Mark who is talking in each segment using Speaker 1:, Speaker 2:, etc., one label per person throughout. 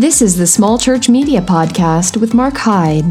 Speaker 1: This is the Small Church Media Podcast with Mark Hyde.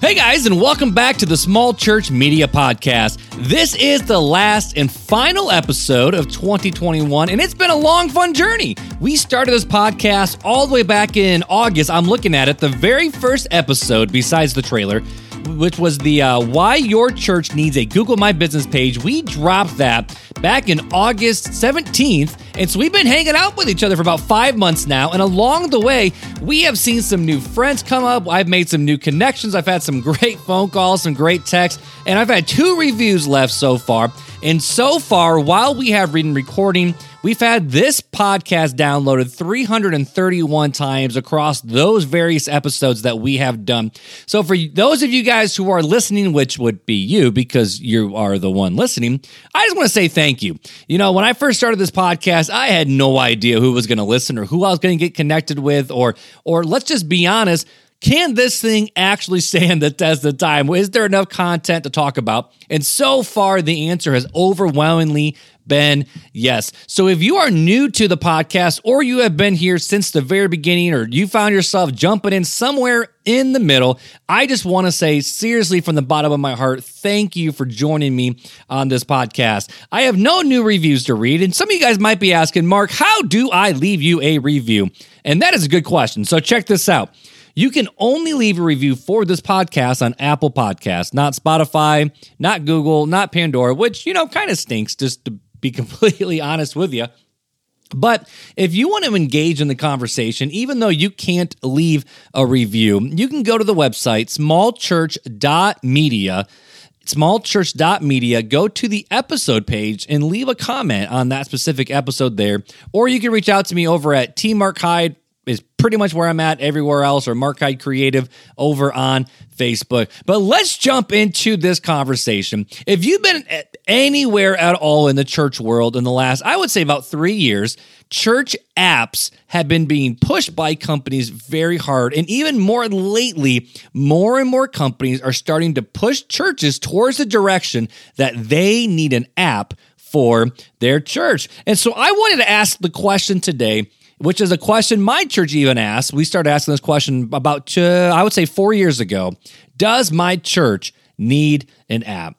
Speaker 2: Hey guys, and welcome back to the Small Church Media Podcast. This is the last and final episode of 2021, and it's been a long, fun journey. We started this podcast all the way back in August. I'm looking at it, the very first episode, besides the trailer, which was the uh, Why Your Church Needs a Google My Business page. We dropped that back in August 17th. And so we've been hanging out with each other for about five months now. And along the way, we have seen some new friends come up. I've made some new connections. I've had some great phone calls, some great texts, and I've had two reviews left so far. And so far, while we have been recording, we've had this podcast downloaded 331 times across those various episodes that we have done. So, for those of you guys who are listening, which would be you because you are the one listening, I just want to say thank you. You know, when I first started this podcast, I had no idea who was going to listen or who I was going to get connected with, or, or let's just be honest can this thing actually stand the test of time? Is there enough content to talk about? And so far, the answer has overwhelmingly been yes. So if you are new to the podcast or you have been here since the very beginning or you found yourself jumping in somewhere in the middle, I just want to say seriously from the bottom of my heart, thank you for joining me on this podcast. I have no new reviews to read, and some of you guys might be asking, Mark, how do I leave you a review? And that is a good question. So check this out. You can only leave a review for this podcast on Apple Podcasts, not Spotify, not Google, not Pandora, which, you know, kind of stinks, just to be completely honest with you. But if you want to engage in the conversation, even though you can't leave a review, you can go to the website smallchurch.media smallchurch.media, go to the episode page and leave a comment on that specific episode there. Or you can reach out to me over at T Mark Hyde is pretty much where I'm at everywhere else, or Mark Hyde Creative over on Facebook. But let's jump into this conversation. If you've been anywhere at all in the church world in the last, I would say about three years, church apps have been being pushed by companies very hard. And even more lately, more and more companies are starting to push churches towards the direction that they need an app for their church. And so I wanted to ask the question today which is a question my church even asked. We started asking this question about, uh, I would say, four years ago. Does my church need an app?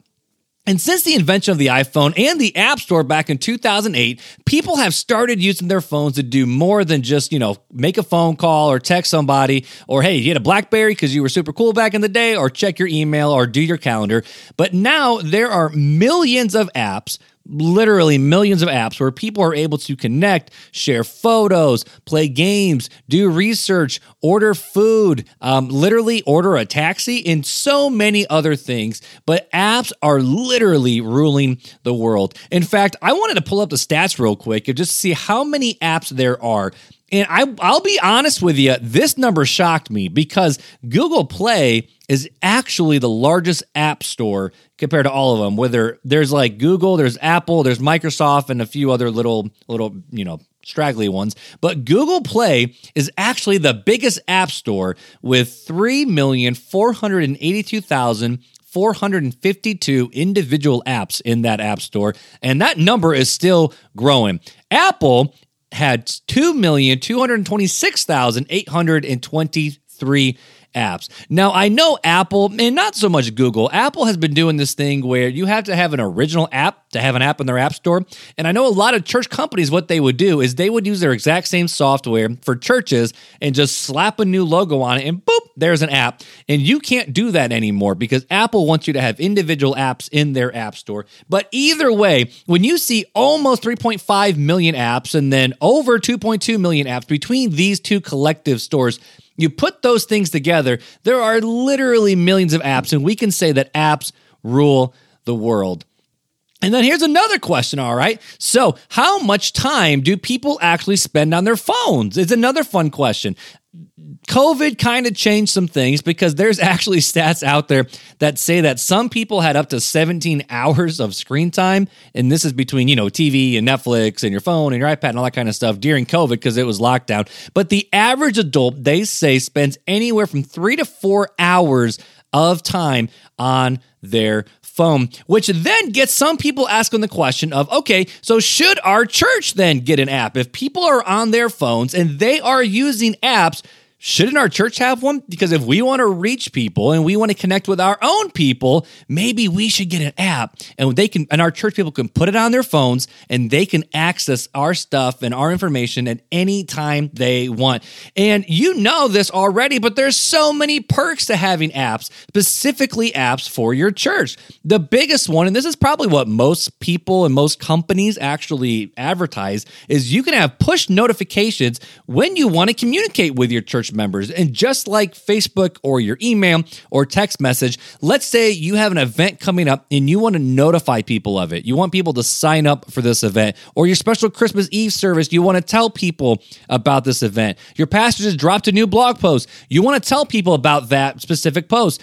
Speaker 2: And since the invention of the iPhone and the App Store back in 2008, people have started using their phones to do more than just, you know, make a phone call or text somebody or, hey, you had a Blackberry because you were super cool back in the day or check your email or do your calendar. But now there are millions of apps literally millions of apps where people are able to connect, share photos, play games, do research, order food, um, literally order a taxi, and so many other things. But apps are literally ruling the world. In fact, I wanted to pull up the stats real quick and just see how many apps there are. And I, I'll be honest with you, this number shocked me because Google Play is actually the largest app store compared to all of them. Whether there's like Google, there's Apple, there's Microsoft, and a few other little little you know straggly ones. But Google Play is actually the biggest app store with three million four hundred and eighty-two thousand 452 individual apps in that app store, and that number is still growing. Apple had 2,226,823 apps. Now, I know Apple, and not so much Google, Apple has been doing this thing where you have to have an original app to have an app in their app store. And I know a lot of church companies, what they would do is they would use their exact same software for churches and just slap a new logo on it, and boop, there's an app. And you can't do that anymore because Apple wants you to have individual apps in their app store. But either way, when you see almost 3.5 million apps and then over 2.2 million apps between these two collective stores, you put those things together, there are literally millions of apps, and we can say that apps rule the world. And then here's another question, all right? So, how much time do people actually spend on their phones? It's another fun question. COVID kind of changed some things because there's actually stats out there that say that some people had up to 17 hours of screen time. And this is between, you know, TV and Netflix and your phone and your iPad and all that kind of stuff during COVID because it was lockdown. But the average adult, they say, spends anywhere from three to four hours of time on their phone, which then gets some people asking the question of, okay, so should our church then get an app? If people are on their phones and they are using apps, Shouldn't our church have one? Because if we want to reach people and we want to connect with our own people, maybe we should get an app and they can and our church people can put it on their phones and they can access our stuff and our information at any time they want. And you know this already, but there's so many perks to having apps, specifically apps for your church. The biggest one, and this is probably what most people and most companies actually advertise, is you can have push notifications when you want to communicate with your church church members. And just like Facebook or your email or text message, let's say you have an event coming up and you want to notify people of it. You want people to sign up for this event or your special Christmas Eve service. You want to tell people about this event. Your pastor just dropped a new blog post. You want to tell people about that specific post.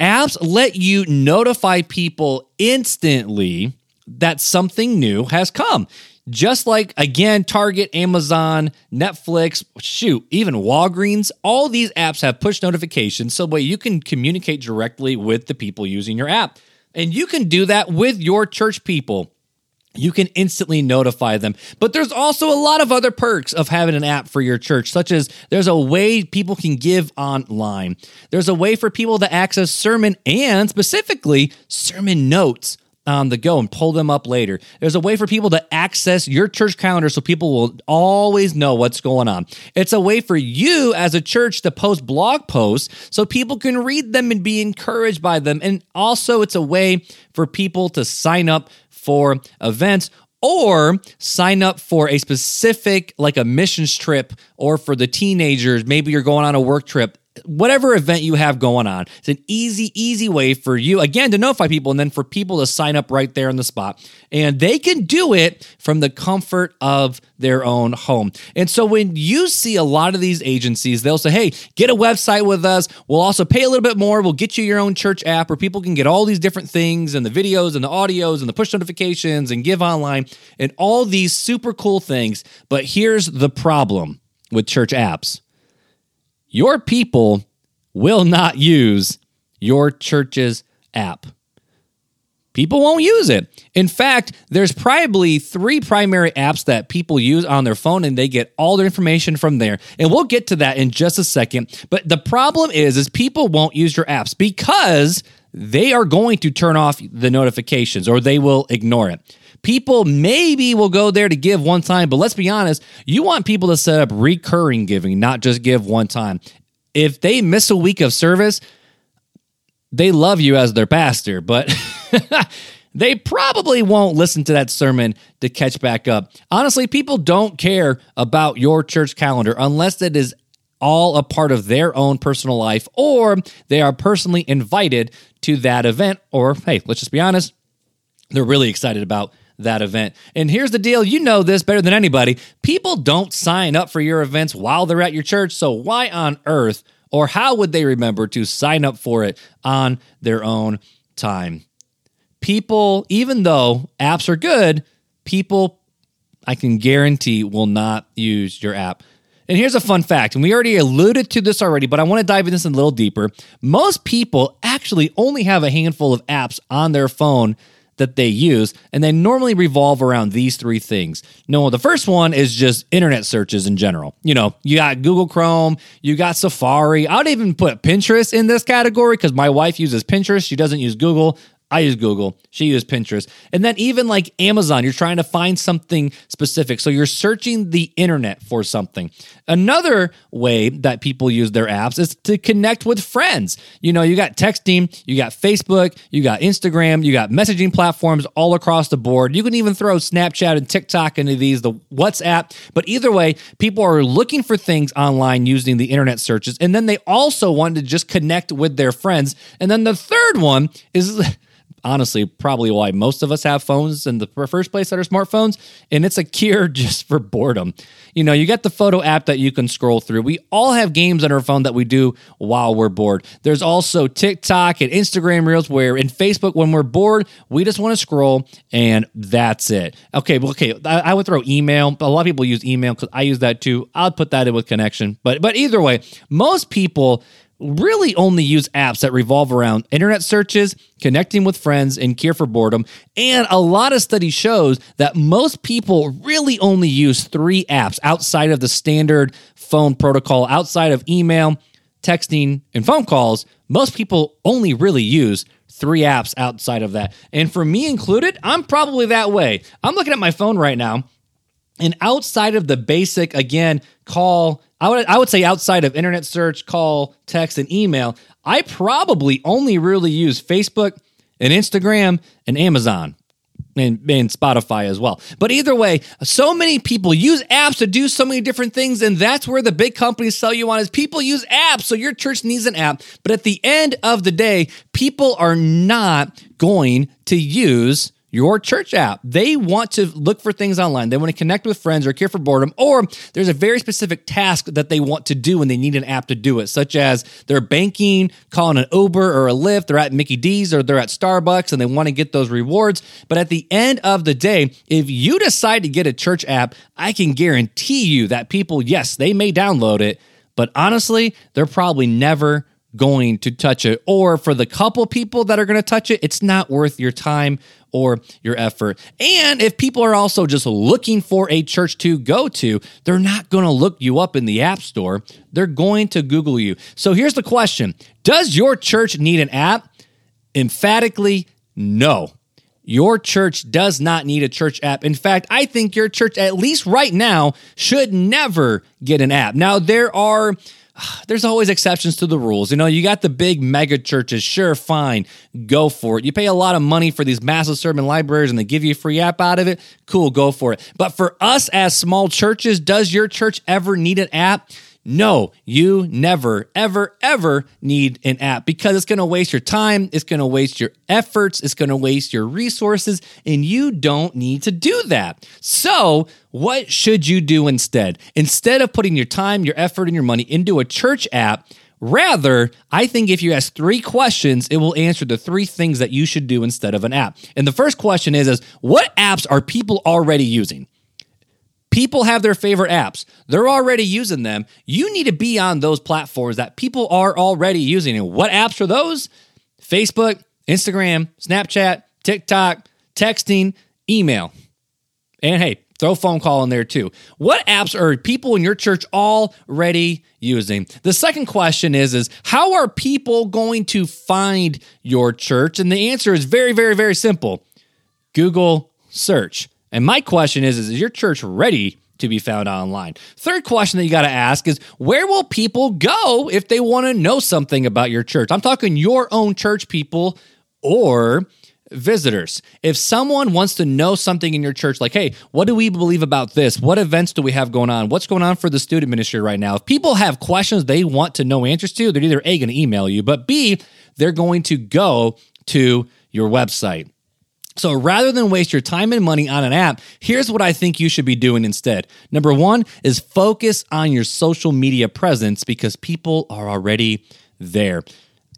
Speaker 2: Apps let you notify people instantly that something new has come. Just like, again, Target, Amazon, Netflix, shoot, even Walgreens, all these apps have push notifications so way you can communicate directly with the people using your app. And you can do that with your church people. You can instantly notify them. But there's also a lot of other perks of having an app for your church, such as there's a way people can give online. There's a way for people to access sermon and specifically sermon notes on the go and pull them up later. There's a way for people to access your church calendar so people will always know what's going on. It's a way for you as a church to post blog posts so people can read them and be encouraged by them. And also, it's a way for people to sign up for events or sign up for a specific like a missions trip or for the teenagers maybe you're going on a work trip whatever event you have going on. It's an easy, easy way for you, again, to notify people and then for people to sign up right there on the spot. And they can do it from the comfort of their own home. And so when you see a lot of these agencies, they'll say, hey, get a website with us. We'll also pay a little bit more. We'll get you your own church app where people can get all these different things and the videos and the audios and the push notifications and give online and all these super cool things. But here's the problem with church apps your people will not use your church's app. People won't use it. In fact, there's probably three primary apps that people use on their phone and they get all their information from there. And we'll get to that in just a second. But the problem is is people won't use your apps because they are going to turn off the notifications or they will ignore it. People maybe will go there to give one time, but let's be honest, you want people to set up recurring giving, not just give one time. If they miss a week of service, they love you as their pastor, but they probably won't listen to that sermon to catch back up. Honestly, people don't care about your church calendar unless it is all a part of their own personal life or they are personally invited to that event or hey, let's just be honest, they're really excited about that event. And here's the deal you know this better than anybody. People don't sign up for your events while they're at your church. So, why on earth or how would they remember to sign up for it on their own time? People, even though apps are good, people, I can guarantee, will not use your app. And here's a fun fact, and we already alluded to this already, but I want to dive into this a little deeper. Most people actually only have a handful of apps on their phone that they use, and they normally revolve around these three things. No, the first one is just internet searches in general. You know, you got Google Chrome, you got Safari. I would even put Pinterest in this category because my wife uses Pinterest. She doesn't use Google. I use Google. She used Pinterest. And then even like Amazon, you're trying to find something specific. So you're searching the internet for something. Another way that people use their apps is to connect with friends. You know, you got texting, you got Facebook, you got Instagram, you got messaging platforms all across the board. You can even throw Snapchat and TikTok into these, the WhatsApp. But either way, people are looking for things online using the internet searches. And then they also want to just connect with their friends. And then the third one is honestly probably why most of us have phones in the first place that are smartphones and it's a cure just for boredom. You know you got the photo app that you can scroll through. We all have games on our phone that we do while we're bored. There's also tiktok and instagram reels where in facebook when we're bored we just want to scroll and that's it. Okay well, okay I, I would throw email. A lot of people use email because i use that too. I'll put that in with connection. But but either way most people really only use apps that revolve around internet searches, connecting with friends, and cure for boredom. And a lot of study shows that most people really only use three apps outside of the standard phone protocol, outside of email, texting, and phone calls. Most people only really use three apps outside of that. And for me included, I'm probably that way. I'm looking at my phone right now, and outside of the basic, again, call, I would, I would say outside of internet search, call, text, and email, I probably only really use Facebook and Instagram and Amazon and, and Spotify as well. But either way, so many people use apps to do so many different things, and that's where the big companies sell you on is people use apps. So your church needs an app. But at the end of the day, people are not going to use your church app. They want to look for things online. They want to connect with friends or care for boredom, or there's a very specific task that they want to do and they need an app to do it, such as they're banking, calling an Uber or a Lyft, they're at Mickey D's or they're at Starbucks and they want to get those rewards. But at the end of the day, if you decide to get a church app, I can guarantee you that people, yes, they may download it, but honestly, they're probably never going to touch it. Or for the couple people that are going to touch it, it's not worth your time or your effort. And if people are also just looking for a church to go to, they're not going to look you up in the App Store. They're going to Google you. So here's the question Does your church need an app? Emphatically, no. Your church does not need a church app. In fact, I think your church, at least right now, should never get an app. Now, there are there's always exceptions to the rules. You know, you got the big mega churches, sure, fine, go for it. You pay a lot of money for these massive sermon libraries and they give you a free app out of it, cool, go for it. But for us as small churches, does your church ever need an app? No, you never, ever, ever need an app because it's going to waste your time. It's going to waste your efforts. It's going to waste your resources, and you don't need to do that. So, what should you do instead? Instead of putting your time, your effort, and your money into a church app, Rather, I think if you ask three questions, it will answer the three things that you should do instead of an app. And the first question is, is what apps are people already using? People have their favorite apps. They're already using them. You need to be on those platforms that people are already using. And what apps are those? Facebook, Instagram, Snapchat, TikTok, texting, email. And hey, throw phone call in there too. What apps are people in your church already using? The second question is is how are people going to find your church? And the answer is very very very simple. Google search. And my question is, is your church ready to be found online? Third question that you got to ask is where will people go if they want to know something about your church? I'm talking your own church people or visitors. If someone wants to know something in your church, like, hey, what do we believe about this? What events do we have going on? What's going on for the student ministry right now? If people have questions they want to know answers to, they're either A, going to email you, but B, they're going to go to your website. So rather than waste your time and money on an app, here's what I think you should be doing instead. Number one is focus on your social media presence because people are already there.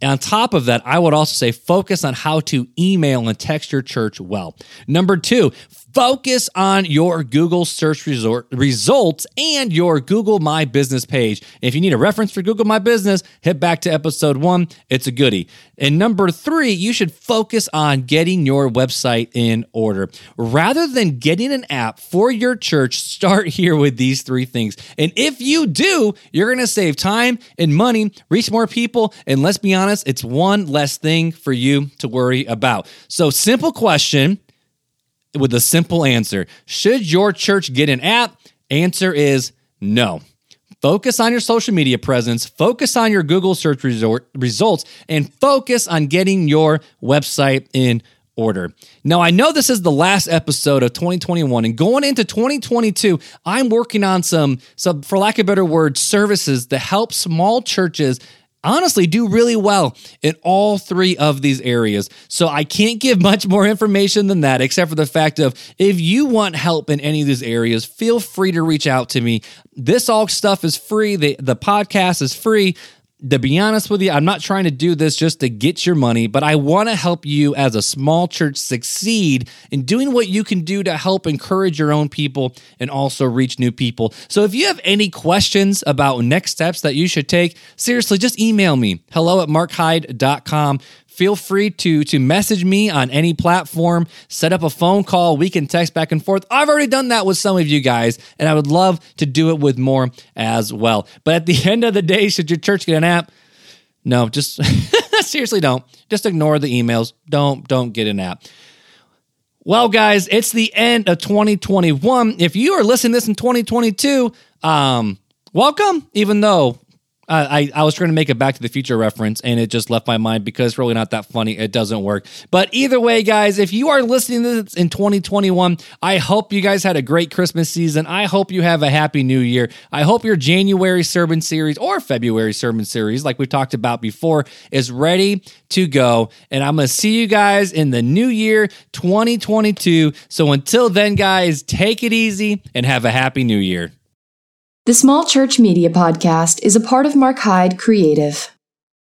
Speaker 2: On top of that, I would also say focus on how to email and text your church well. Number two, focus on your Google search resort results and your Google My Business page. If you need a reference for Google My Business, hit back to episode one. It's a goodie. And number three, you should focus on getting your website in order. Rather than getting an app for your church, start here with these three things. And if you do, you're going to save time and money, reach more people, and let's be honest, it's one less thing for you to worry about. So, simple question with a simple answer. Should your church get an app? Answer is no. Focus on your social media presence, focus on your Google search resort, results, and focus on getting your website in order. Now, I know this is the last episode of 2021 and going into 2022, I'm working on some some for lack of a better word, services to help small churches honestly do really well in all three of these areas. So I can't give much more information than that, except for the fact of if you want help in any of these areas, feel free to reach out to me. This all stuff is free. The, the podcast is free. To be honest with you, I'm not trying to do this just to get your money, but I want to help you as a small church succeed in doing what you can do to help encourage your own people and also reach new people. So if you have any questions about next steps that you should take, seriously, just email me hello at markhyde.com feel free to to message me on any platform set up a phone call we can text back and forth. I've already done that with some of you guys and i would love to do it with more as well. But at the end of the day should your church get an app? No just seriously don't. Just ignore the emails. Don't don't get an app. Well guys it's the end of 2021 if you are listening this in 2022 um welcome even though I, I was trying to make a Back to the Future reference and it just left my mind because it's really not that funny. It doesn't work. But either way, guys, if you are listening to this in 2021, I hope you guys had a great Christmas season. I hope you have a happy new year. I hope your January sermon series or February sermon series, like we talked about before, is ready to go. And I'm going to see you guys in the new year 2022. So until then, guys, take it easy and have a happy new year.
Speaker 1: The Small Church Media Podcast is a part of Mark Hyde Creative.